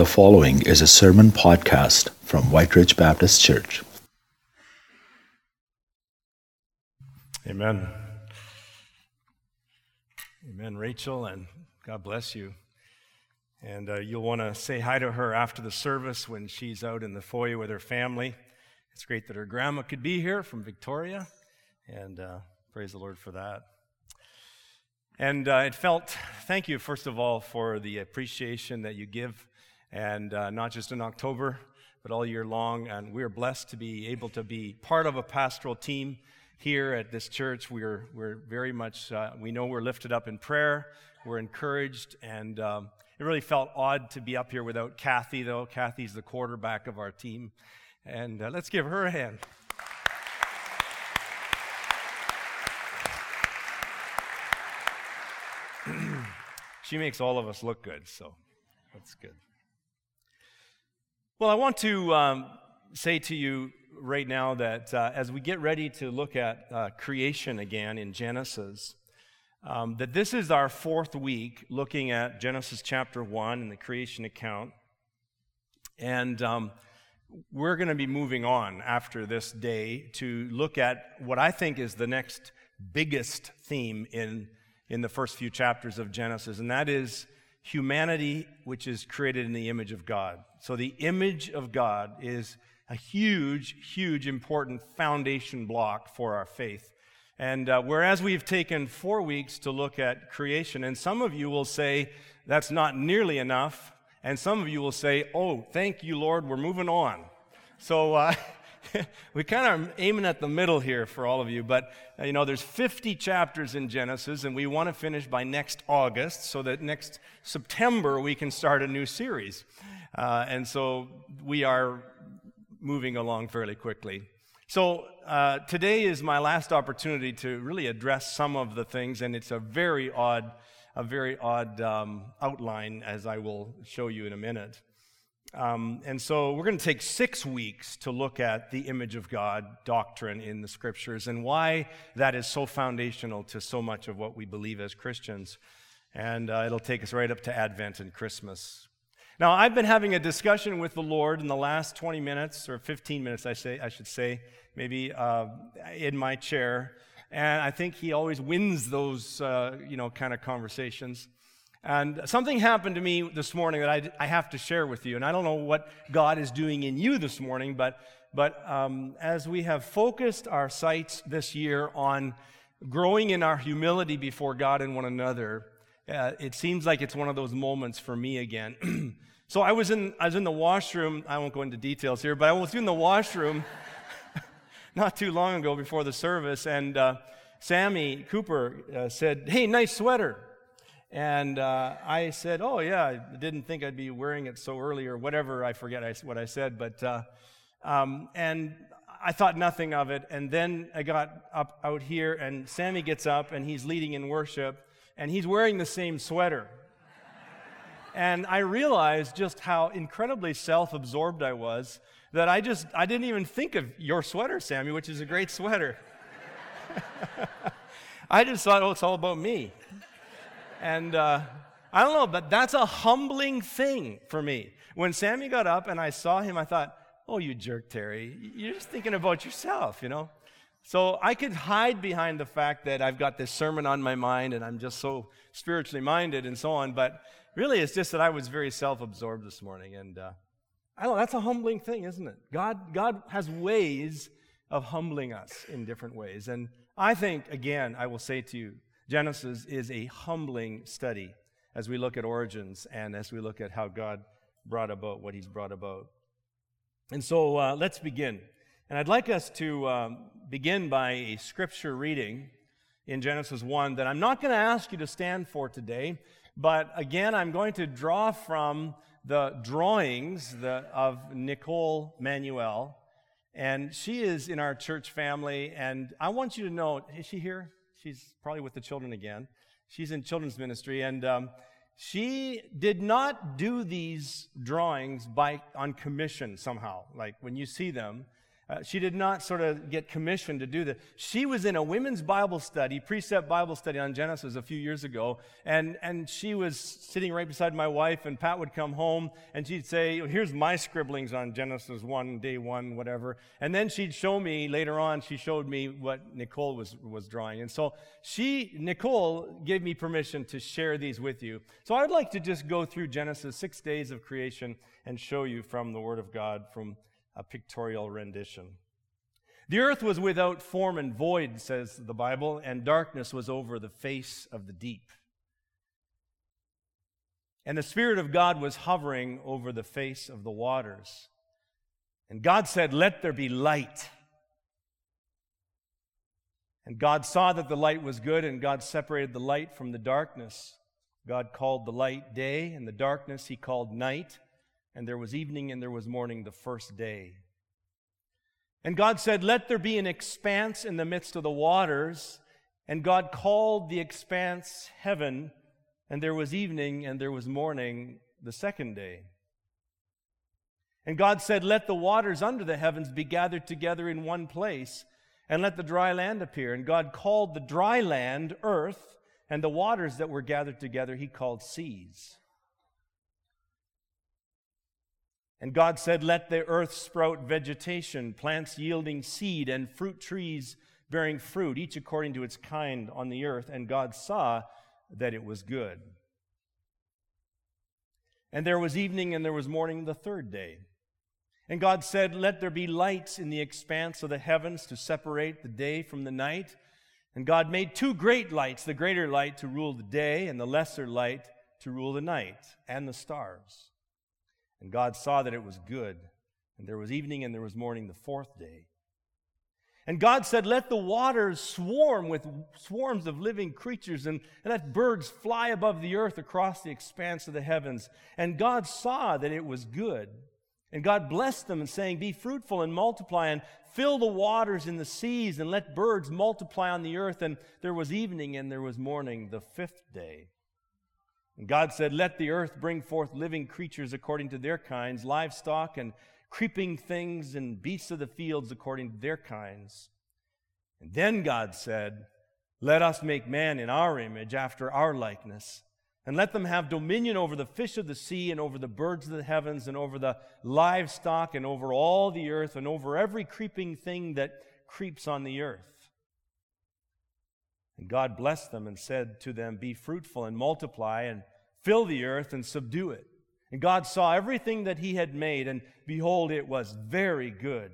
The following is a sermon podcast from Whyte Ridge Baptist Church. Amen. Amen, Rachel, and God bless you. And uh, you'll want to say hi to her after the service when she's out in the foyer with her family. It's great that her grandma could be here from Victoria, and uh, praise the Lord for that. And uh, it felt, thank you, first of all, for the appreciation that you give and uh, not just in October, but all year long. And we're blessed to be able to be part of a pastoral team here at this church. We're, we're very much, uh, we know we're lifted up in prayer, we're encouraged, and um, it really felt odd to be up here without Kathy, though. Kathy's the quarterback of our team. And uh, let's give her a hand. she makes all of us look good, so that's good. Well, I want to um, say to you right now that uh, as we get ready to look at uh, creation again in Genesis, um, that this is our fourth week looking at Genesis chapter 1 and the creation account. And um, we're going to be moving on after this day to look at what I think is the next biggest theme in, in the first few chapters of Genesis, and that is humanity which is created in the image of God. So the image of God is a huge, huge, important foundation block for our faith. And uh, whereas we've taken four weeks to look at creation, and some of you will say that's not nearly enough, and some of you will say, oh, thank you, Lord, we're moving on. So, uh, we kind of aiming at the middle here for all of you, but uh, you know, there's 50 chapters in Genesis, and we want to finish by next August so that next September we can start a new series. Uh, and so we are moving along fairly quickly. So uh, today is my last opportunity to really address some of the things, and it's a very odd, a very odd um, outline, as I will show you in a minute. Um, and so we're going to take six weeks to look at the image of God doctrine in the scriptures and why that is so foundational to so much of what we believe as Christians. And uh, it'll take us right up to Advent and Christmas. Now, I've been having a discussion with the Lord in the last 20 minutes, or 15 minutes, I, say, I should say, maybe uh, in my chair. And I think he always wins those, uh, you know, kind of conversations. And something happened to me this morning that I, I, have to share with you. And I don't know what God is doing in you this morning, but, but um, as we have focused our sights this year on growing in our humility before God and one another, uh, it seems like it's one of those moments for me again. so I was, in, I was in the washroom. I won't go into details here, but I was in the washroom not too long ago before the service, and uh, Sammy Cooper uh, said, Hey, nice sweater. And uh, I said, Oh, yeah, I didn't think I'd be wearing it so early or whatever. I forget what I said. But, uh, um, and I thought nothing of it. And then I got up out here, and Sammy gets up, and he's leading in worship, and he's wearing the same sweater. and I realized just how incredibly self absorbed I was that I just, I didn't even think of your sweater, Sammy, which is a great sweater. I just thought, oh, it's all about me. And uh, I don't know, but that's a humbling thing for me. When Sammy got up and I saw him, I thought, oh, you jerk, Terry. You're just thinking about yourself, you know? So I could hide behind the fact that I've got this sermon on my mind and I'm just so spiritually minded and so on. But really, it's just that I was very self absorbed this morning. And uh, I don't that's a humbling thing, isn't it? God, God has ways of humbling us in different ways. And I think, again, I will say to you, Genesis is a humbling study as we look at origins and as we look at how God brought about what he's brought about. And so uh, let's begin. And I'd like us to um, begin by a scripture reading in Genesis 1 that I'm not going to ask you to stand for today, but again, I'm going to draw from the drawings the, of Nicole Manuel. And she is in our church family, and I want you to know, is she here? She's probably with the children again. She's in children's ministry, and um, she did not do these drawings by on commission somehow. Like when you see them, Uh, she did not sort of get commissioned to do that. She was in a women's Bible study, precept Bible study on Genesis a few years ago, and, and she was sitting right beside my wife, and Pat would come home, and she'd say, Here's my scribblings on Genesis 1, day 1, whatever. And then she'd show me, later on, she showed me what Nicole was, was drawing. And so she, Nicole, gave me permission to share these with you. So I'd like to just go through Genesis, six days of creation, and show you from the Word of God, from a pictorial rendition. The earth was without form and void, says the Bible, and darkness was over the face of the deep. And the Spirit of God was hovering over the face of the waters. And God said, Let there be light. And God saw that the light was good, and God separated the light from the darkness. God called the light day, and the darkness he called night and there was evening and there was morning the first day. And God said, Let there be an expanse in the midst of the waters. And God called the expanse heaven, and there was evening and there was morning the second day. And God said, Let the waters under the heavens be gathered together in one place, and let the dry land appear. And God called the dry land earth, and the waters that were gathered together he called seas. And God said, Let the earth sprout vegetation, plants yielding seed, and fruit trees bearing fruit, each according to its kind on the earth. And God saw that it was good. And there was evening and there was morning the third day. And God said, Let there be lights in the expanse of the heavens to separate the day from the night. And God made two great lights the greater light to rule the day, and the lesser light to rule the night, and the stars. And God saw that it was good. And there was evening and there was morning the fourth day. And God said, Let the waters swarm with swarms of living creatures, and, let birds fly above the earth across the expanse of the heavens. And God saw that it was good. And God blessed them, and saying, Be fruitful and multiply, and fill the waters in the seas, and let birds multiply on the earth. And there was evening and there was morning the fifth day. And God said, Let the earth bring forth living creatures according to their kinds, livestock and creeping things and beasts of the fields according to their kinds. And then God said, Let us make man in our image, after our likeness, and let them have dominion over the fish of the sea, and over the birds of the heavens, and over the livestock, and over all the earth, and over every creeping thing that creeps on the earth. And God blessed them and said to them, Be fruitful and multiply, and fill the earth and subdue it. And God saw everything that he had made, and behold, it was very good.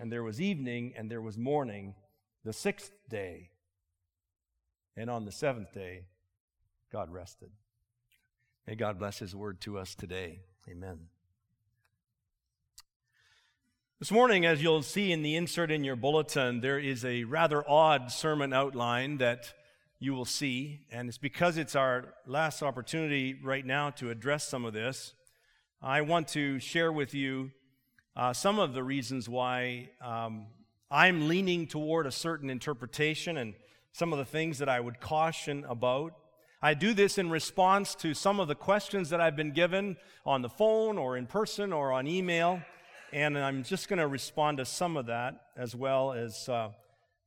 And there was evening and there was morning, the sixth day. And on the seventh day, God rested. May God bless his word to us today. Amen. This morning, as you'll see in the insert in your bulletin, there is a rather odd sermon outline that you will see. And it's because it's our last opportunity right now to address some of this. I want to share with you uh, some of the reasons why um, I'm leaning toward a certain interpretation and some of the things that I would caution about. I do this in response to some of the questions that I've been given on the phone or in person or on email. And I'm just going to respond to some of that as well as, uh,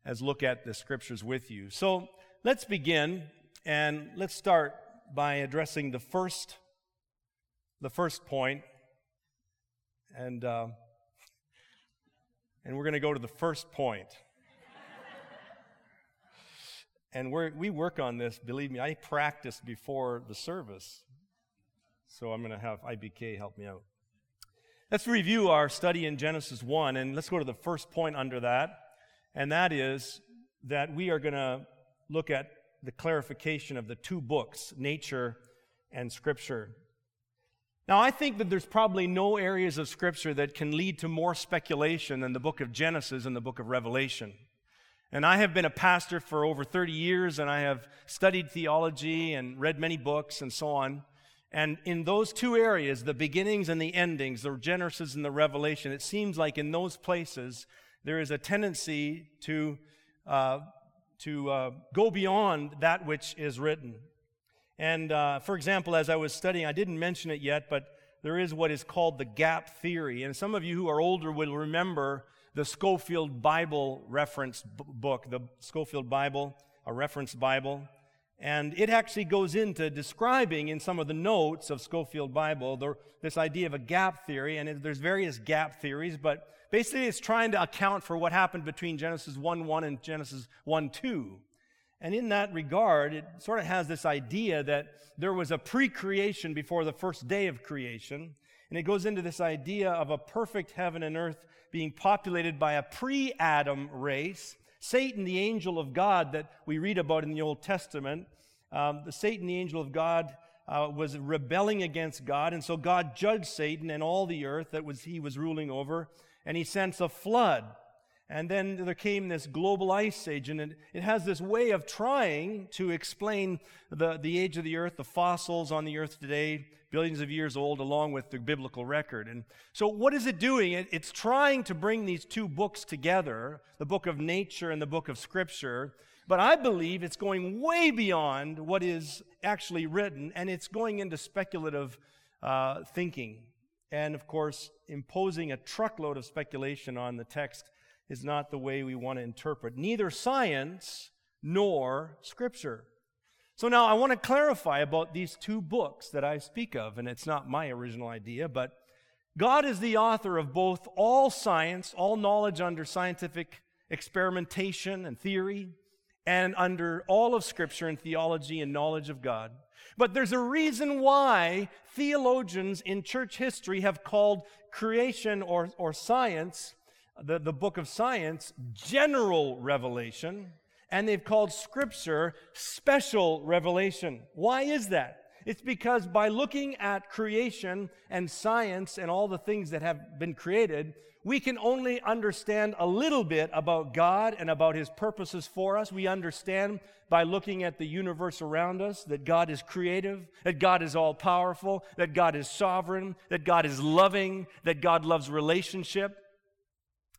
as look at the scriptures with you. So, Let's begin and let's start by addressing the first, the first point. And, uh, and we're going to go to the first point. and we we work on this, believe me, I practiced before the service. So I'm going to have IBK help me out. Let's review our study in Genesis 1, and let's go to the first point under that, and that is that we are going to look at the clarification of the two books, nature and scripture. Now, I think that there's probably no areas of scripture that can lead to more speculation than the book of Genesis and the book of Revelation. And I have been a pastor for over 30 years, and I have studied theology and read many books and so on. And in those two areas, the beginnings and the endings, the Genesis and the Revelation, it seems like in those places there is a tendency to uh, to uh, go beyond that which is written. And uh, for example, as I was studying, I didn't mention it yet, but there is what is called the gap theory. And some of you who are older will remember the Scofield Bible reference b- book, the Scofield Bible, a reference Bible. And it actually goes into describing in some of the notes of Scofield Bible the, this idea of a gap theory. And it, there's various gap theories, but basically it's trying to account for what happened between Genesis 1 1 and Genesis 1 2. And in that regard, it sort of has this idea that there was a pre creation before the first day of creation. And it goes into this idea of a perfect heaven and earth being populated by a pre Adam race. Satan, the angel of God that we read about in the Old Testament, um, the Satan, the angel of God, uh, was rebelling against God. And so God judged Satan and all the earth that was, he was ruling over. And he sends a flood and then there came this global ice age, and it, it, has this way of trying to explain the, the age of the earth, the fossils on the earth today, billions of years old, along with the biblical record. And so, what is it doing? It, it's trying to bring these two books together the book of nature and the book of scripture. But I believe it's going way beyond what is actually written, and it's going into speculative uh, thinking. And of course, imposing a truckload of speculation on the text is not the way we want to interpret neither science nor scripture. So now I want to clarify about these two books that I speak of, and it's not my original idea, but God is the author of both all science, all knowledge under scientific experimentation and theory, and under all of Scripture and theology and knowledge of God. But there's a reason why theologians in church history have called creation or, or science the, the book of science general revelation, and they've called scripture special revelation. Why is that? It's because by looking at creation and science and all the things that have been created, we can only understand a little bit about God and about His purposes for us. We understand by looking at the universe around us that God is creative, that God is all powerful, that God is sovereign, that God is loving, that God loves relationship.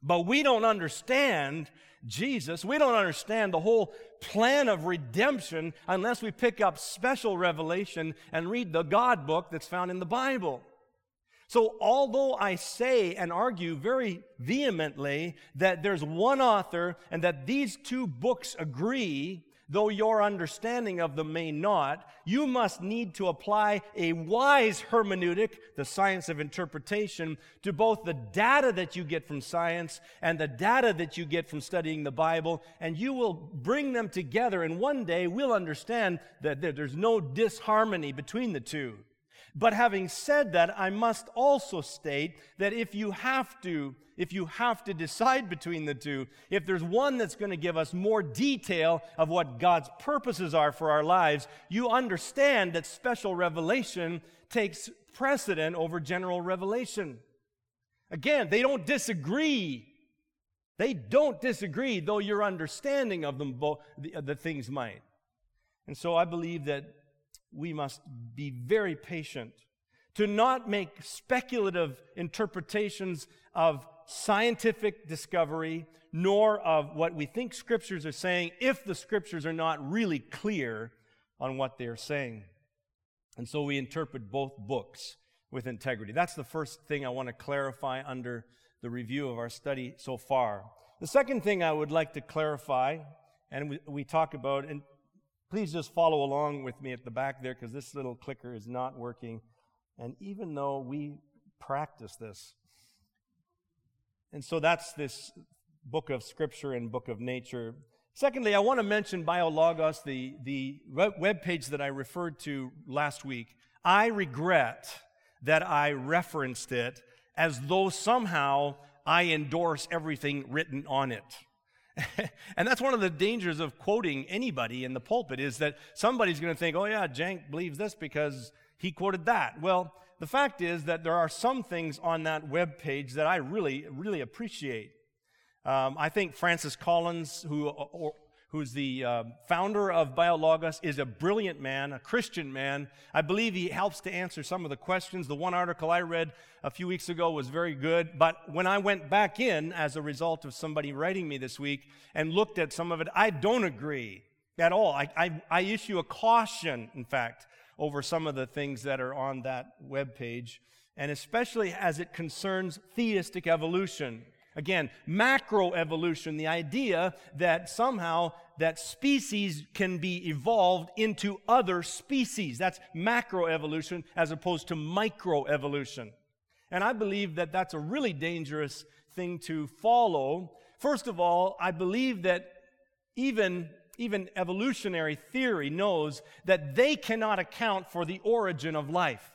But we don't understand Jesus. We don't understand the whole plan of redemption unless we pick up special revelation and read the God book that's found in the Bible. So, although I say and argue very vehemently that there's one author and that these two books agree, though your understanding of them may not, you must need to apply a wise hermeneutic, the science of interpretation, to both the data that you get from science and the data that you get from studying the Bible, and you will bring them together, and one day we'll understand that there's no disharmony between the two. But having said that, I must also state that if you have to, if you have to decide between the two, if there's one that's going to give us more detail of what God's purposes are for our lives, you understand that special revelation takes precedent over general revelation. Again, they don't disagree. They don't disagree, though your understanding of them, both, the, the things might. And so I believe that we must be very patient to not make speculative interpretations of scientific discovery nor of what we think scriptures are saying if the scriptures are not really clear on what they're saying. And so we interpret both books with integrity. That's the first thing I want to clarify under the review of our study so far. The second thing I would like to clarify, and we, we talk about, and Please just follow along with me at the back there because this little clicker is not working. And even though we practice this, and so that's this book of scripture and book of nature. Secondly, I want to mention BioLogos, the, the web page that I referred to last week. I regret that I referenced it as though somehow I endorse everything written on it. and that's one of the dangers of quoting anybody in the pulpit is that somebody's going to think, oh, yeah, Jank believes this because he quoted that. Well, the fact is that there are some things on that web page that I really, really appreciate. Um, I think Francis Collins, who or, who's the uh, founder of BioLogos, is a brilliant man, a Christian man. I believe he helps to answer some of the questions. The one article I read a few weeks ago was very good, but when I went back in as a result of somebody writing me this week and looked at some of it, I don't agree at all. I, I, I issue a caution, in fact, over some of the things that are on that web page, and especially as it concerns theistic evolution. Again, macroevolution, the idea that somehow that species can be evolved into other species. That's macroevolution as opposed to microevolution. And I believe that that's a really dangerous thing to follow. First of all, I believe that even even evolutionary theory knows that they cannot account for the origin of life.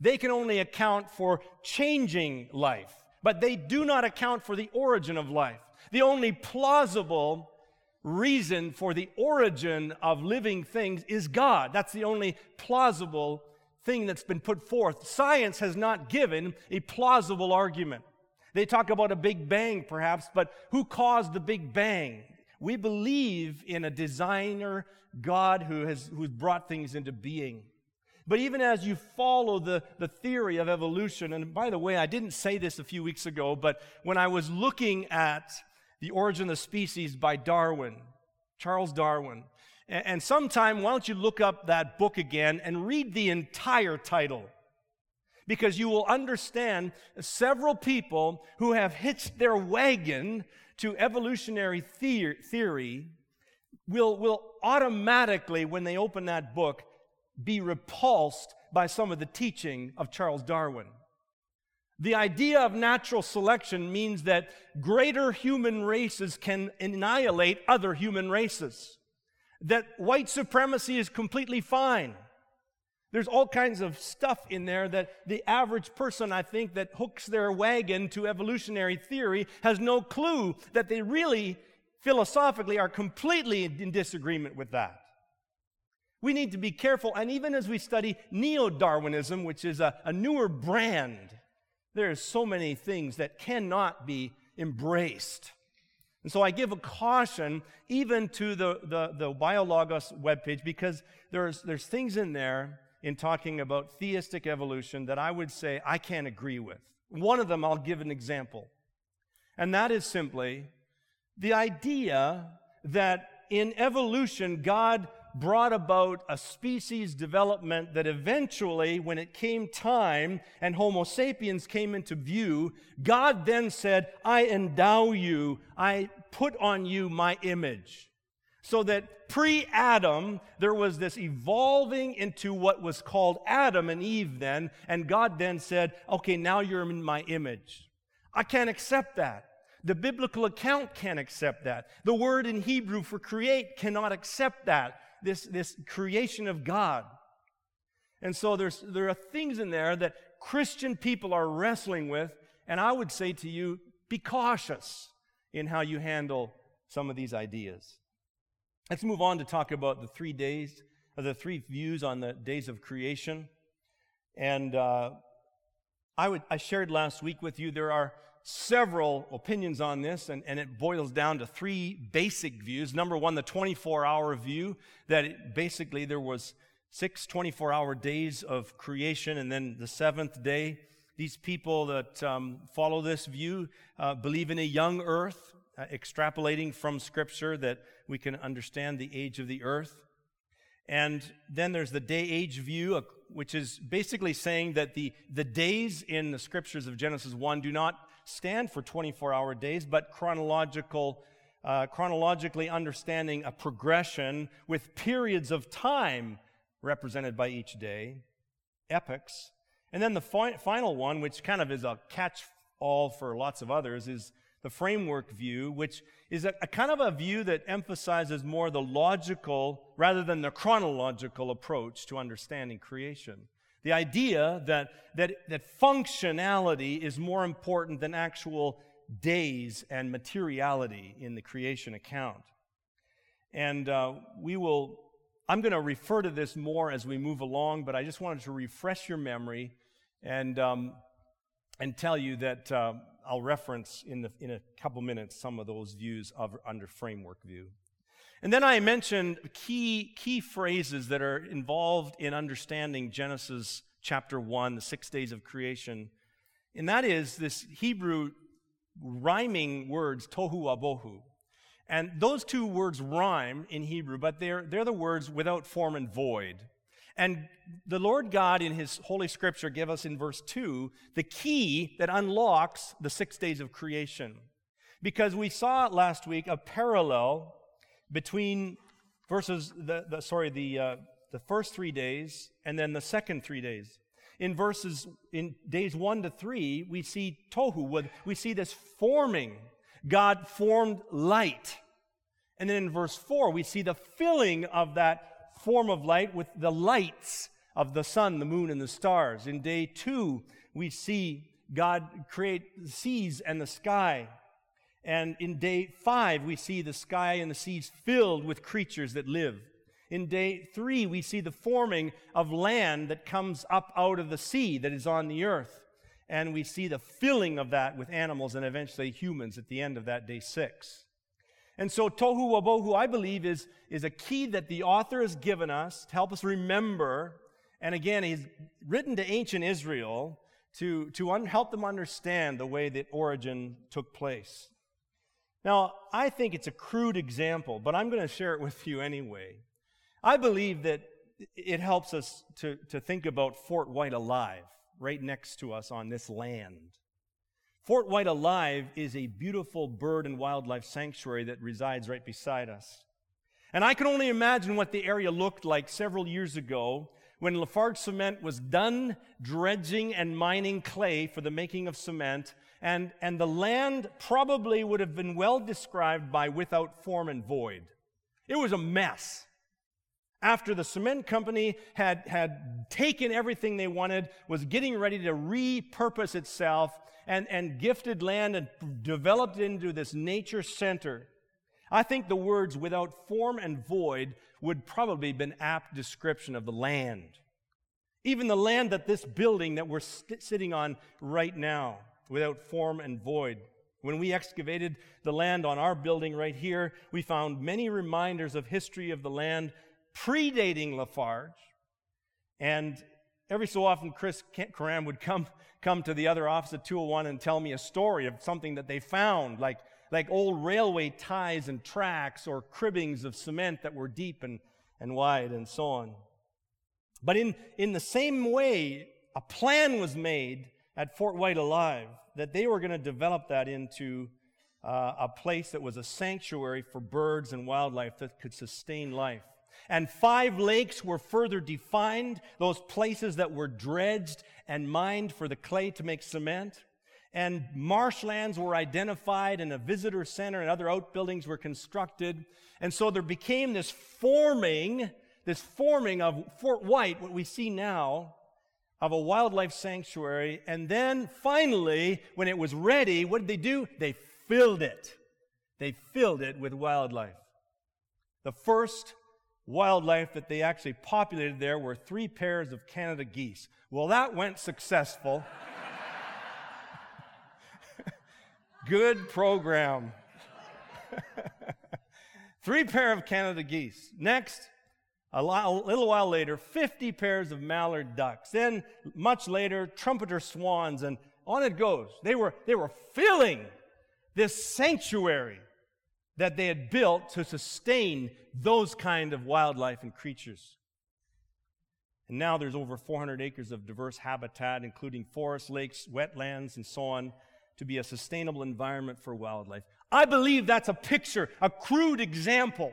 They can only account for changing life but they do not account for the origin of life. The only plausible reason for the origin of living things is God. That's the only plausible thing that's been put forth. Science has not given a plausible argument. They talk about a big bang, perhaps, but who caused the big bang? We believe in a designer God who has who's brought things into being. But even as you follow the, the theory of evolution, and by the way, I didn't say this a few weeks ago, but when I was looking at The Origin of Species by Darwin, Charles Darwin, and, and sometime, why don't you look up that book again and read the entire title? Because you will understand several people who have hitched their wagon to evolutionary theory will, will automatically, when they open that book, be repulsed by some of the teaching of Charles Darwin. The idea of natural selection means that greater human races can annihilate other human races. That white supremacy is completely fine. There's all kinds of stuff in there that the average person, I think, that hooks their wagon to evolutionary theory has no clue that they really, philosophically, are completely in disagreement with that. We need to be careful. And even as we study neo Darwinism, which is a, a newer brand, there are so many things that cannot be embraced. And so I give a caution even to the, the, the BioLogos webpage because there's, there's things in there in talking about theistic evolution that I would say I can't agree with. One of them, I'll give an example. And that is simply the idea that in evolution, God brought about a species development that eventually, when it came time and Homo sapiens came into view, God then said, I endow you, I put on you my image. So that pre Adam, there was this evolving into what was called Adam and Eve then, and God then said, Okay, now you're in my image. I can't accept that. The biblical account can't accept that. The word in Hebrew for create cannot accept that this, this creation of God. And so there's, there are things in there that Christian people are wrestling with, and I would say to you, be cautious in how you handle some of these ideas. Let's move on to talk about the three days, the three views on the days of creation. And uh, I, would, I shared last week with you there are several opinions on this, and, and it boils down to three basic views. Number one, the 24 hour view, that it, basically there was six 24 hour days of creation, and then the seventh day. These people that um, follow this view uh, believe in a young earth, uh, extrapolating from Scripture that we can understand the age of the earth. And then there's the day age view, uh, which is basically saying that the, the days in the scriptures of Genesis 1 do not stand for 24 hour days, but chronological, uh, chronologically understanding a progression with periods of time represented by each day, epochs. And then the fi- final one, which kind of is a catch all for lots of others, is the framework view, which is a, a, kind of a view that emphasizes more the logical rather than the chronological approach to understanding creation. The idea that, that, that functionality is more important than actual days and materiality in the creation account. And uh, we will, I'm going to refer to this more as we move along, but I just wanted to refresh your memory and, um, and tell you that uh, I'll reference in, the, in a couple minutes some of those views of, under framework view. And then I mentioned key, key phrases that are involved in understanding Genesis chapter 1, the six days of creation. And that is this Hebrew rhyming words, tohu wabohu. And those two words rhyme in Hebrew, but they're, they're the words without form and void. And the Lord God in His Holy Scripture gave us in verse 2 the key that unlocks the six days of creation. Because we saw last week a parallel between verses, the, the sorry, the, uh, the first three days and then the second three days. In verses, in days one to three, we see tohu, we see this forming. God formed light. And then in verse four, we see the filling of that form of light with the lights of the sun, the moon, and the stars. In day two, we see God create the seas and the sky. And in day five, we see the sky and the seas filled with creatures that live. In day three, we see the forming of land that comes up out of the sea that is on the earth. And we see the filling of that with animals and eventually humans at the end of that day six. And so tohu wabohu, I believe, is, is a key that the author has given us to help us remember. And again, he's written to ancient Israel to, to un- help them understand the way that origin took place. Now, I think it's a crude example, but I'm going to share it with you anyway. I believe that it helps us to, to think about FortWhyte alive, right next to us on this land. FortWhyte Alive is a beautiful bird and wildlife sanctuary that resides right beside us. And I can only imagine what the area looked like several years ago when Lafarge Cement was done dredging and mining clay for the making of cement, and, and the land probably would have been well described by without form and void. It was a mess. After the cement company had, had taken everything they wanted, was getting ready to repurpose itself, and, and gifted land and developed into this nature center. I think the words without form and void would probably be an apt description of the land. Even the land that this building that we're st- sitting on right now, without form and void. When we excavated the land on our building right here, we found many reminders of history of the land predating Lafarge. And every so often, Chris Karam would come come to the other office at 201 and tell me a story of something that they found, like, like old railway ties and tracks or cribbings of cement that were deep and, and wide and so on. But in, in the same way, a plan was made at FortWhyte Alive that they were going to develop that into uh, a place that was a sanctuary for birds and wildlife that could sustain life. And five lakes were further defined, those places that were dredged and mined for the clay to make cement. And marshlands were identified, and a visitor center and other outbuildings were constructed. And so there became this forming, this forming of FortWhyte, what we see now, of a wildlife sanctuary. And then finally, when it was ready, what did they do? They filled it. They filled it with wildlife. The first wildlife that they actually populated there were three pairs of Canada geese. Well, that went successful. Good program. three pair of Canada geese. Next, a, little while later, 50 pairs of mallard ducks. Then, much later, trumpeter swans, and on it goes. They were, they were filling this sanctuary that they had built to sustain those kind of wildlife and creatures. And now there's over 400 acres of diverse habitat, including forests, lakes, wetlands, and so on, to be a sustainable environment for wildlife. I believe that's a picture, a crude example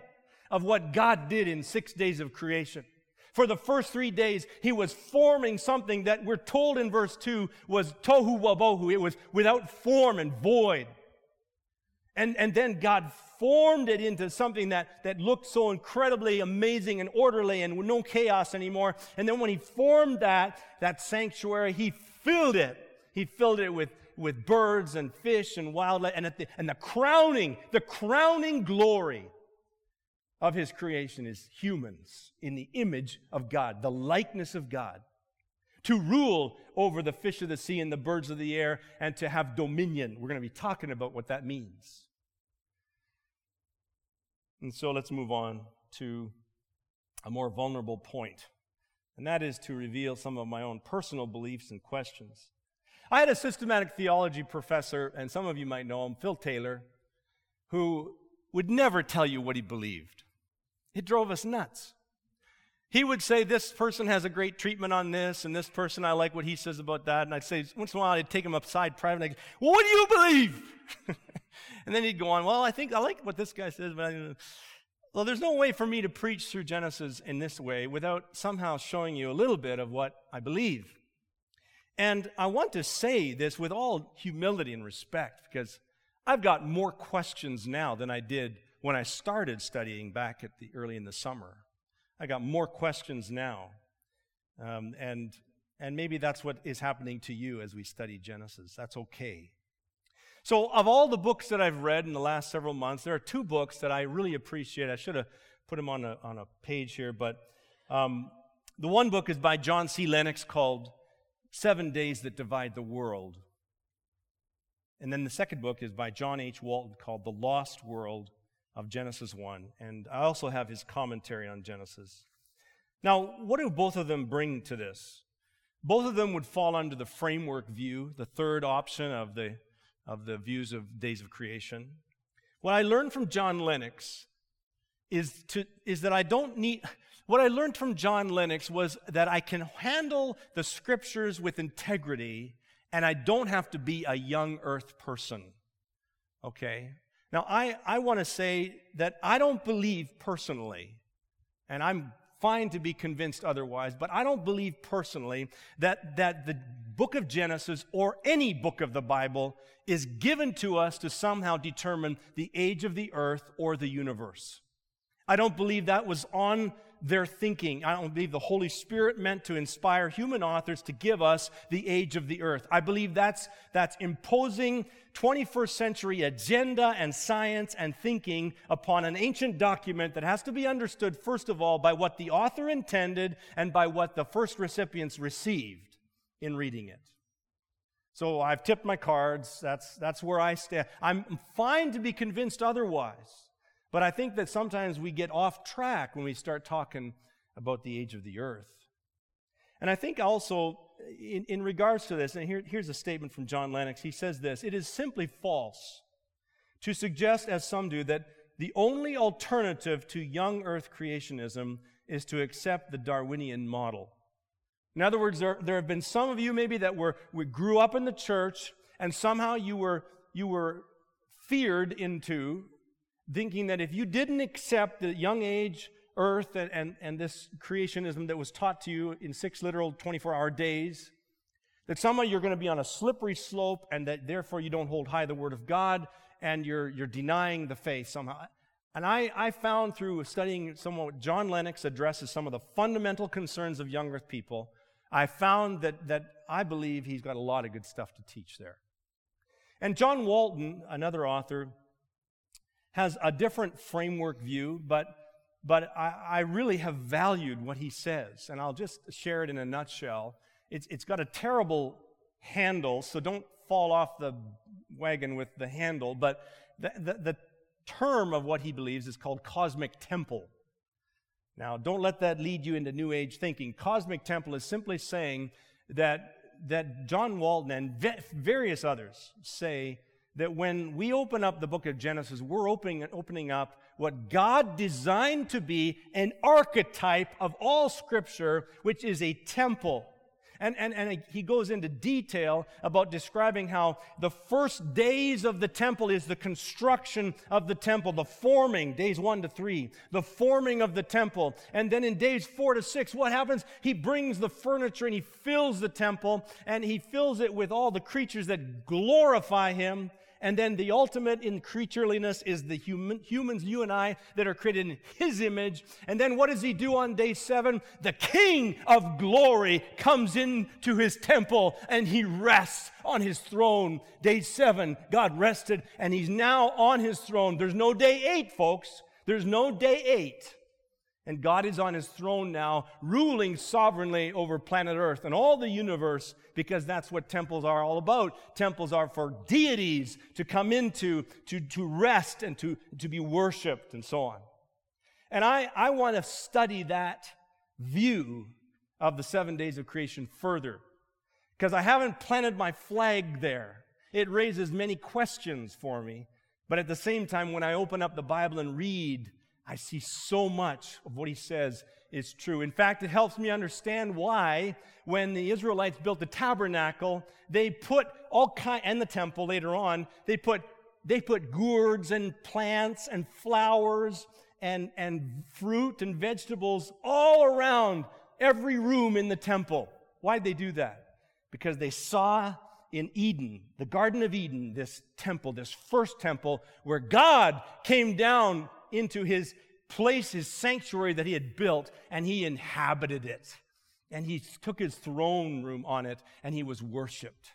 of what God did in six days of creation. For the first three days, he was forming something that we're told in verse 2 was tohu wabohu. It was without form and void. And, and then God formed it into something that, that looked so incredibly amazing and orderly and no chaos anymore. And then when he formed that, that sanctuary, he filled it. He filled it with, with birds and fish and wildlife. And, the, and the crowning, the crowning glory of his creation is humans in the image of God, the likeness of God. To rule over the fish of the sea and the birds of the air and to have dominion. We're going to be talking about what that means. And so let's move on to a more vulnerable point, and that is to reveal some of my own personal beliefs and questions. I had a systematic theology professor, and some of you might know him, Phil Taylor, who would never tell you what he believed. It drove us nuts. he would say, This person has a great treatment on this, and this person, I like what he says about that. And I'd say, once in a while, I'd take him upside private, I'd go, Well, what do you believe? and then he'd go on, Well, I think I like what this guy says, but I, well, there's no way for me to preach through Genesis in this way without somehow showing you a little bit of what I believe. And I want to say this with all humility and respect because I've got more questions now than I did when I started studying back at the early in the summer. I got more questions now. Um, and, and maybe that's what is happening to you as we study Genesis. That's okay. So, of all the books that I've read in the last several months, there are two books that I really appreciate. I should have put them on a, on a page here, but um, the one book is by John C. Lennox called Seven Days That Divide the World. And then the second book is by John H. Walton called The Lost World of Genesis 1. And I also have his commentary on Genesis. Now, what do both of them bring to this? Both of them would fall under the framework view, the third option of the, of the views of days of creation. What I learned from John Lennox is, to, is that I don't need, what I learned from John Lennox was that I can handle the scriptures with integrity and I don't have to be a young earth person. Okay? Now, I, I want to say that I don't believe personally, and I'm fine to be convinced otherwise, but I don't believe personally that, that the book of Genesis or any book of the Bible is given to us to somehow determine the age of the earth or the universe. I don't believe that was on their thinking. I don't believe the Holy Spirit meant to inspire human authors to give us the age of the earth. I believe that's, that's imposing 21st century agenda and science and thinking upon an ancient document that has to be understood, first of all, by what the author intended and by what the first recipients received in reading it. So I've tipped my cards. That's, that's where I stand. I'm fine to be convinced otherwise. But I think that sometimes we get off track when we start talking about the age of the earth. And I think also, in, in regards to this, and here, here's a statement from John Lennox. He says this It is simply false to suggest, as some do, that the only alternative to young earth creationism is to accept the Darwinian model. In other words, there, there have been some of you maybe that were, we grew up in the church and somehow you were, you were feared into thinking that if you didn't accept the young age earth and, and, and this creationism that was taught to you in six literal 24 hour days, that somehow you're going to be on a slippery slope and that therefore you don't hold high the word of God and you're, you're denying the faith somehow. And I, I found through studying somewhat John Lennox addresses some of the fundamental concerns of young earth people, I found that, that I believe he's got a lot of good stuff to teach there. And John Walton, another author, has a different framework view, but, but I, I really have valued what he says. And I'll just share it in a nutshell. It's, it's got a terrible handle, so don't fall off the wagon with the handle, but the, the, the term of what he believes is called cosmic temple. Now, don't let that lead you into New Age thinking. Cosmic temple is simply saying that, that John Walton and various others say that when we open up the book of Genesis, we're opening, opening up what God designed to be an archetype of all Scripture, which is a temple. And, and, and he goes into detail about describing how the first days of the temple is the construction of the temple, the forming, days one to three, the forming of the temple. And then in days four to six, what happens? He brings the furniture and he fills the temple and he fills it with all the creatures that glorify him. And then the ultimate in creatureliness is the human, humans, you and I, that are created in His image. And then what does He do on day seven? The King of glory comes into His temple and He rests on His throne. Day seven, God rested and He's now on His throne. There's no day eight, folks. There's no day eight. And God is on his throne now, ruling sovereignly over planet Earth and all the universe, because that's what temples are all about. Temples are for deities to come into, to, to rest and to, to be worshiped and so on. And I, I want to study that view of the seven days of creation further, because I haven't planted my flag there. It raises many questions for me. But at the same time, when I open up the Bible and read, I see so much of what he says is true. In fact, it helps me understand why, when the Israelites built the tabernacle, they put all kind and the temple later on, they put they put gourds and plants and flowers and, and fruit and vegetables all around every room in the temple. Why'd they do that? Because they saw in Eden, the Garden of Eden, this temple, this first temple, where God came down into his place, his sanctuary that he had built, and he inhabited it. And he took his throne room on it, and he was worshiped.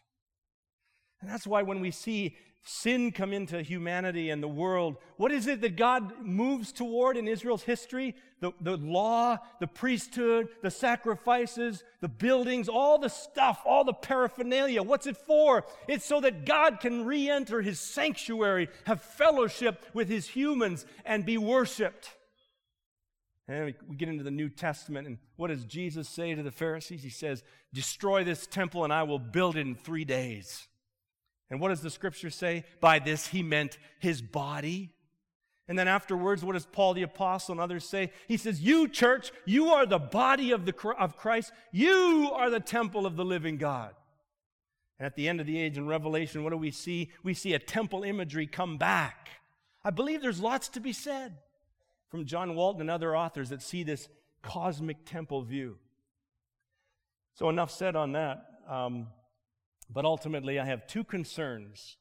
And that's why when we see sin come into humanity and the world, what is it that God moves toward in Israel's history? The, the law, the priesthood, the sacrifices, the buildings, all the stuff, all the paraphernalia. What's it for? It's so that God can re enter his sanctuary, have fellowship with his humans, and be worshiped. And we get into the New Testament, and what does Jesus say to the Pharisees? He says, Destroy this temple, and I will build it in three days. And what does the scripture say? By this he meant his body. And then afterwards, what does Paul the apostle and others say? He says, You, church, you are the body of, the, of Christ. You are the temple of the living God. And at the end of the age in Revelation, what do we see? We see a temple imagery come back. I believe there's lots to be said from John Walton and other authors that see this cosmic temple view. So, enough said on that. Um, but ultimately, I have two concerns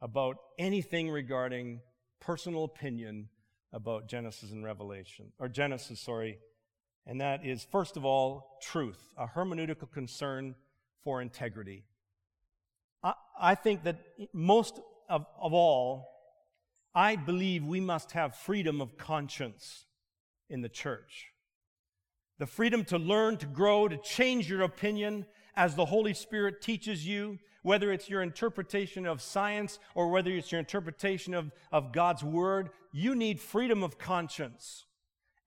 about anything regarding personal opinion about Genesis and Revelation, or Genesis, sorry. And that is, first of all, truth, a hermeneutical concern for integrity. I, I think that most of, of all, I believe we must have freedom of conscience in the church. The freedom to learn, to grow, to change your opinion, as the Holy Spirit teaches you, whether it's your interpretation of science or whether it's your interpretation of, of God's Word, you need freedom of conscience.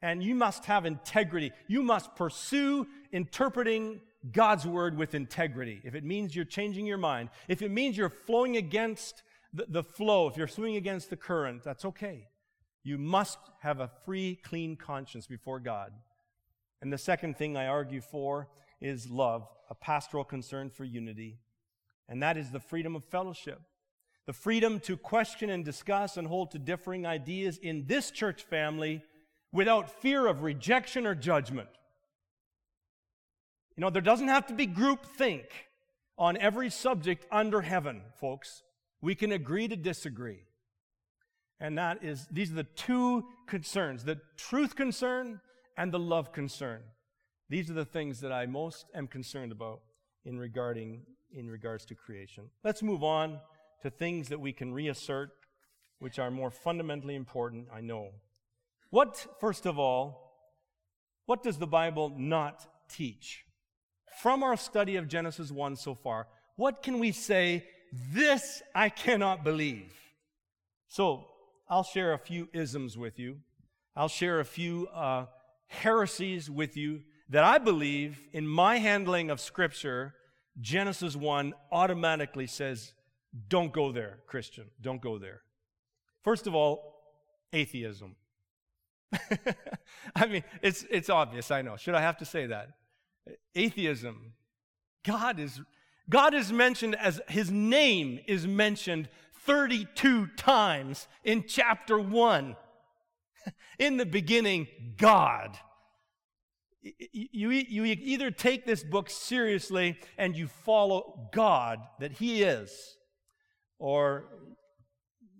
And you must have integrity. You must pursue interpreting God's Word with integrity. If it means you're changing your mind, if it means you're flowing against the, the flow, if you're swimming against the current, that's okay. You must have a free, clean conscience before God. And the second thing I argue for is love, a pastoral concern for unity, and that is the freedom of fellowship. The freedom to question and discuss and hold to differing ideas in this church family without fear of rejection or judgment. You know, there doesn't have to be group think on every subject under heaven, folks. We can agree to disagree. And that is, these are the two concerns the truth concern and the love concern. These are the things that I most am concerned about in regarding in regards to creation. Let's move on to things that we can reassert which are more fundamentally important, I know. What first of all, what does the Bible not teach? From our study of Genesis 1 so far, what can we say this I cannot believe? So, I'll share a few isms with you. I'll share a few uh, heresies with you that I believe in my handling of Scripture, Genesis 1 automatically says, don't go there, Christian. Don't go there. First of all, atheism. I mean, it's, it's obvious, I know. Should I have to say that? Atheism. God is, God is mentioned as his name is mentioned 32 times in chapter 1. In the beginning, God you, you either take this book seriously and you follow God that He is, or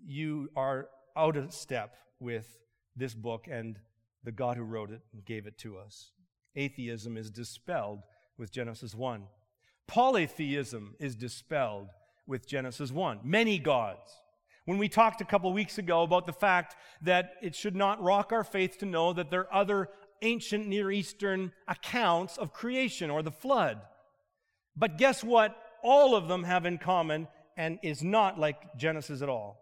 you are out of step with this book and the God who wrote it and gave it to us. Atheism is dispelled with Genesis 1. Polytheism is dispelled with Genesis 1. Many gods. When we talked a couple weeks ago about the fact that it should not rock our faith to know that there are other ancient Near Eastern accounts of creation or the flood. But guess what? All of them have in common and is not like Genesis at all.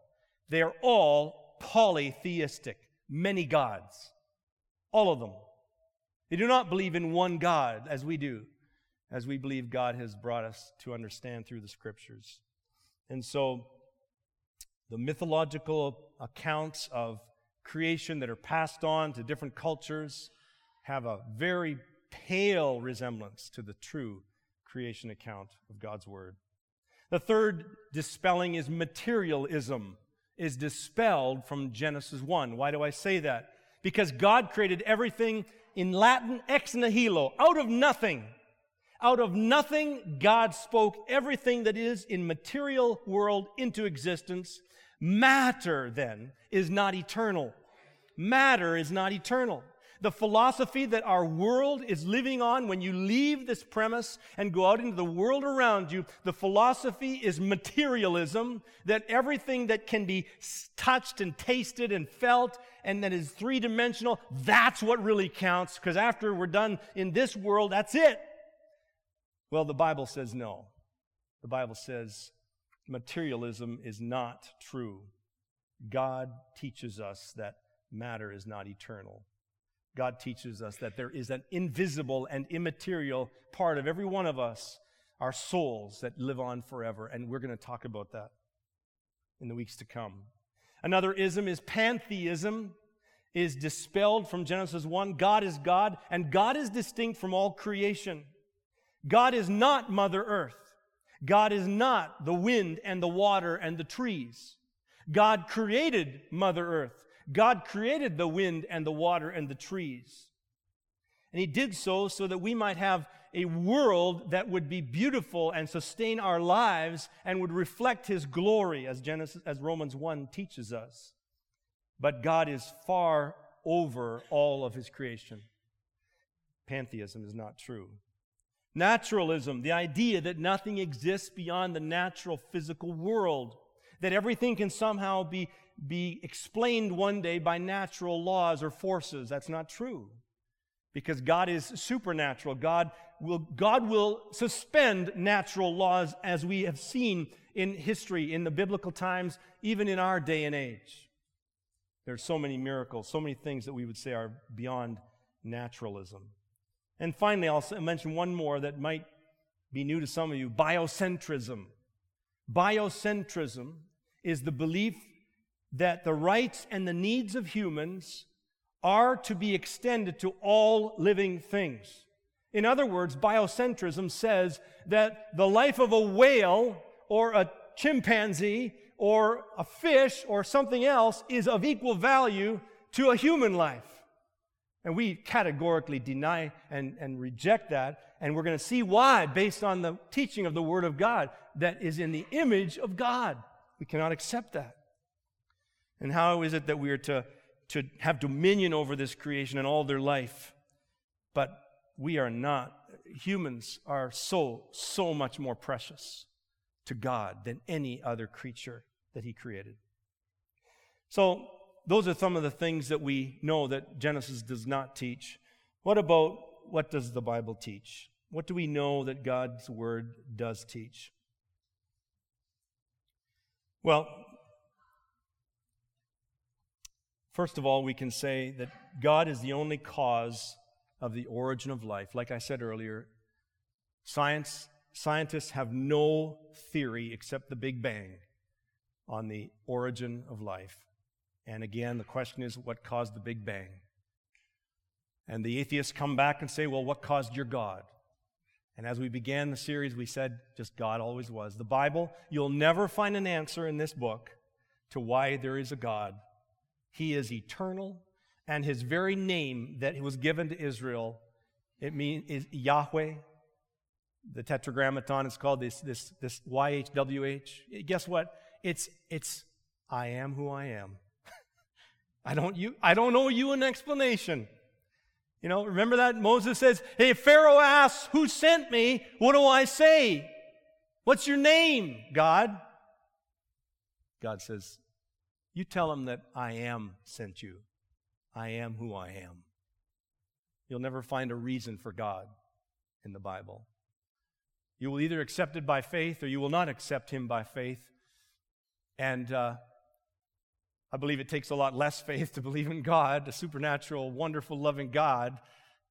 They are all polytheistic, many gods. All of them. They do not believe in one God as we do, as we believe God has brought us to understand through the scriptures. And so, the mythological accounts of creation that are passed on to different cultures have a very pale resemblance to the true creation account of God's Word. The third dispelling is materialism, is dispelled from Genesis 1. Why do I say that? Because God created everything in Latin ex nihilo, out of nothing. Out of nothing, God spoke everything that is in material world into existence. Matter, then, is not eternal. Matter is not eternal. The philosophy that our world is living on, when you leave this premise and go out into the world around you, the philosophy is materialism, that everything that can be touched and tasted and felt and that is three dimensional, that's what really counts, because after we're done in this world, that's it. Well, the Bible says no. The Bible says materialism is not true. God teaches us that matter is not eternal. God teaches us that there is an invisible and immaterial part of every one of us, our souls that live on forever. And we're going to talk about that in the weeks to come. Another ism is pantheism is dispelled from Genesis 1. God is God, and God is distinct from all creation. God is not Mother Earth. God is not the wind and the water and the trees. God created Mother Earth. God created the wind and the water and the trees. And He did so so that we might have a world that would be beautiful and sustain our lives and would reflect His glory, as, Genesis, as Romans 1 teaches us. But God is far over all of His creation. Pantheism is not true. Naturalism, the idea that nothing exists beyond the natural physical world, that everything can somehow be, be explained one day by natural laws or forces. That's not true. Because God is supernatural. God will, God will suspend natural laws as we have seen in history, in the biblical times, even in our day and age. There's so many miracles, so many things that we would say are beyond naturalism. And finally, I'll mention one more that might be new to some of you biocentrism. Biocentrism is the belief that the rights and the needs of humans are to be extended to all living things. In other words, biocentrism says that the life of a whale or a chimpanzee or a fish or something else is of equal value to a human life. And we categorically deny and, and reject that. And we're going to see why, based on the teaching of the Word of God, that is in the image of God. We cannot accept that. And how is it that we are to, to have dominion over this creation and all their life? But we are not. Humans are so, so much more precious to God than any other creature that He created. So, those are some of the things that we know that Genesis does not teach. What about what does the Bible teach? What do we know that God's Word does teach? Well, first of all, we can say that God is the only cause of the origin of life. Like I said earlier, science, scientists have no theory except the Big Bang on the origin of life. And again, the question is what caused the Big Bang? And the atheists come back and say, well, what caused your God? And as we began the series, we said just God always was. The Bible, you'll never find an answer in this book to why there is a God. He is eternal, and his very name that was given to Israel, it means is Yahweh. The tetragrammaton is called this, this, this YHWH. Guess what? It's, it's I am who I am. I don't, you, I don't owe you an explanation. You know, remember that? Moses says, Hey, Pharaoh asks, Who sent me? What do I say? What's your name, God? God says, You tell him that I am sent you. I am who I am. You'll never find a reason for God in the Bible. You will either accept it by faith or you will not accept him by faith. And uh, I believe it takes a lot less faith to believe in God, a supernatural, wonderful, loving God,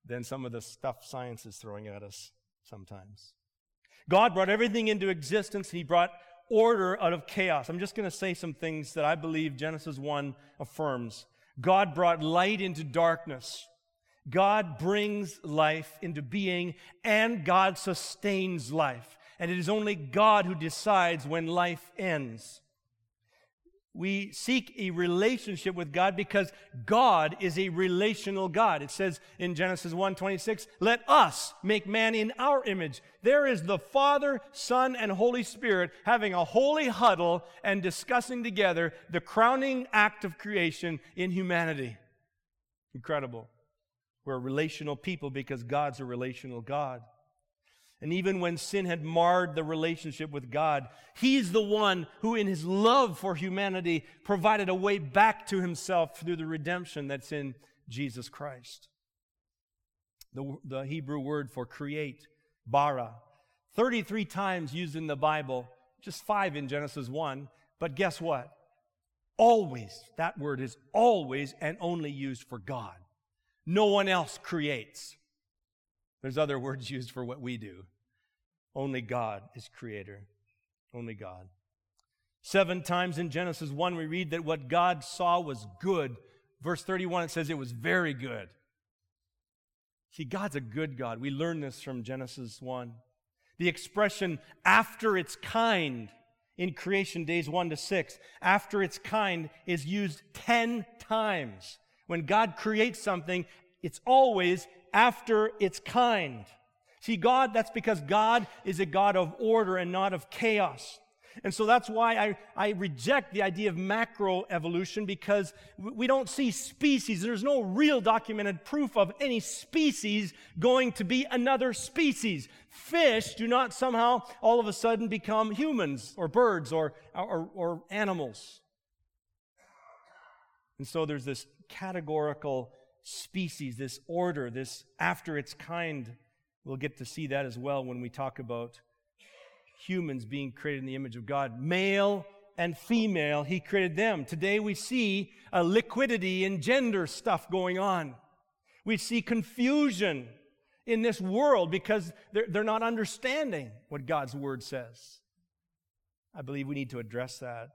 than some of the stuff science is throwing at us sometimes. God brought everything into existence. He brought order out of chaos. I'm just going to say some things that I believe Genesis 1 affirms. God brought light into darkness. God brings life into being and God sustains life. And it is only God who decides when life ends. We seek a relationship with God because God is a relational God. It says in Genesis 1:26, "Let us make man in our image." There is the Father, Son, and Holy Spirit having a holy huddle and discussing together the crowning act of creation in humanity. Incredible. We're relational people because God's a relational God. And even when sin had marred the relationship with God, He's the one who, in His love for humanity, provided a way back to Himself through the redemption that's in Jesus Christ. The, the Hebrew word for create, bara, 33 times used in the Bible, just five in Genesis 1. But guess what? Always, that word is always and only used for God. No one else creates. There's other words used for what we do. Only God is creator. Only God. Seven times in Genesis 1, we read that what God saw was good. Verse 31, it says it was very good. See, God's a good God. We learn this from Genesis 1. The expression after its kind in creation days 1 to 6, after its kind is used 10 times. When God creates something, it's always after its kind. See, God, that's because God is a God of order and not of chaos. And so that's why I, I reject the idea of macro evolution because we don't see species. There's no real documented proof of any species going to be another species. Fish do not somehow all of a sudden become humans or birds or, or, or animals. And so there's this categorical species, this order, this after its kind. We'll get to see that as well when we talk about humans being created in the image of God. Male and female, He created them. Today we see a liquidity in gender stuff going on. We see confusion in this world because they're, they're not understanding what God's Word says. I believe we need to address that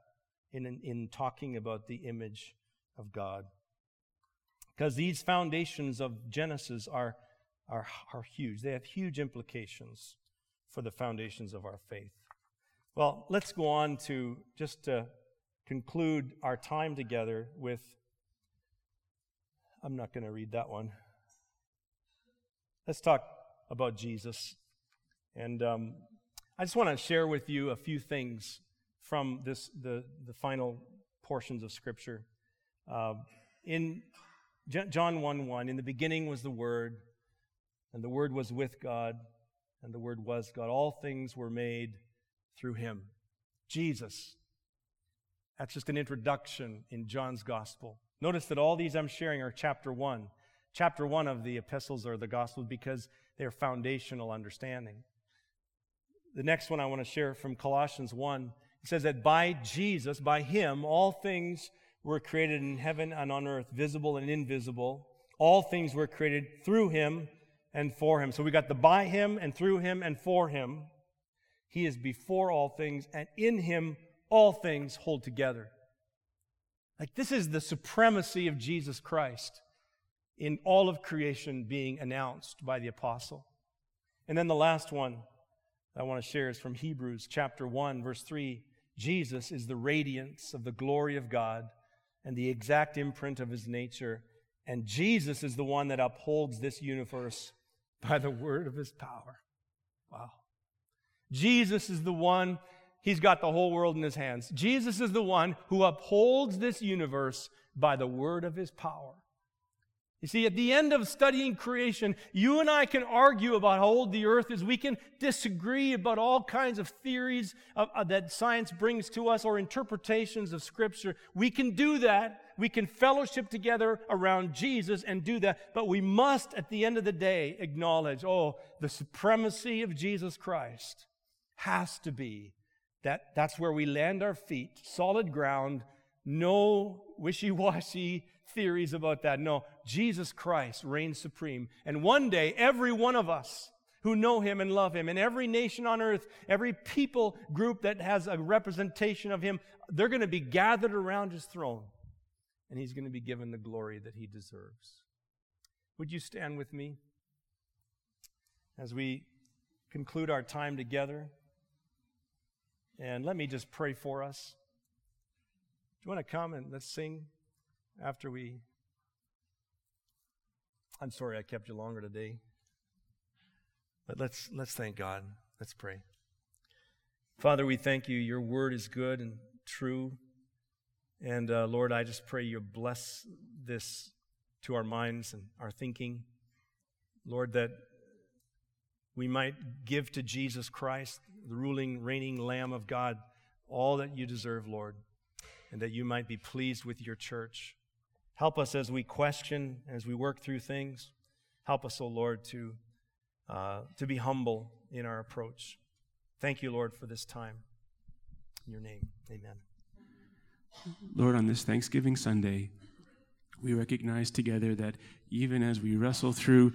in, in, in talking about the image of God. Because these foundations of Genesis are, are, are huge. They have huge implications for the foundations of our faith. Well, let's go on to just to conclude our time together with. I'm not going to read that one. Let's talk about Jesus. And um, I just want to share with you a few things from this the, the final portions of Scripture. Uh, in John 1 1, in the beginning was the Word, and the Word was with God, and the Word was God. All things were made through Him. Jesus. That's just an introduction in John's Gospel. Notice that all these I'm sharing are chapter 1. Chapter 1 of the epistles or the Gospels because they're foundational understanding. The next one I want to share from Colossians 1 it says that by Jesus, by Him, all things were created in heaven and on earth, visible and invisible. All things were created through him and for him. So we got the by him and through him and for him. He is before all things, and in him all things hold together. Like this is the supremacy of Jesus Christ in all of creation being announced by the apostle. And then the last one I want to share is from Hebrews chapter 1, verse 3. Jesus is the radiance of the glory of God and the exact imprint of his nature. And Jesus is the one that upholds this universe by the word of his power. Wow. Jesus is the one, he's got the whole world in his hands. Jesus is the one who upholds this universe by the word of his power. You see, at the end of studying creation, you and I can argue about how old the earth is. We can disagree about all kinds of theories of, uh, that science brings to us or interpretations of Scripture. We can do that. We can fellowship together around Jesus and do that. But we must, at the end of the day, acknowledge oh, the supremacy of Jesus Christ has to be that that's where we land our feet, solid ground, no wishy washy theories about that. No, Jesus Christ reigns supreme. And one day, every one of us who know him and love him, and every nation on earth, every people group that has a representation of him, they're going to be gathered around his throne. And he's going to be given the glory that he deserves. Would you stand with me as we conclude our time together? And let me just pray for us. Do you want to come and let's sing after we? I'm sorry I kept you longer today. But let's let's thank God. Let's pray. Father, we thank you. Your word is good and true. And uh, Lord, I just pray you bless this to our minds and our thinking. Lord, that we might give to Jesus Christ, the ruling, reigning Lamb of God, all that you deserve, Lord, and that you might be pleased with your church. Help us as we question, as we work through things. Help us, O oh Lord, to, uh, to be humble in our approach. Thank you, Lord, for this time. In your name, amen. Lord, on this Thanksgiving Sunday, we recognize together that even as we wrestle through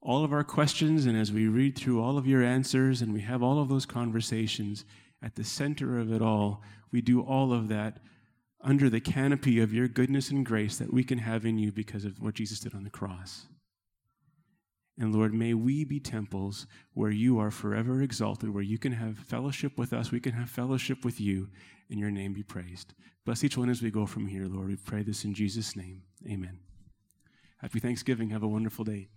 all of our questions and as we read through all of your answers and we have all of those conversations, at the center of it all, we do all of that under the canopy of your goodness and grace that we can have in you because of what Jesus did on the cross. And Lord, may we be temples where you are forever exalted, where you can have fellowship with us, we can have fellowship with you, and your name be praised. Bless each one as we go from here, Lord. We pray this in Jesus' name. Amen. Happy Thanksgiving. Have a wonderful day.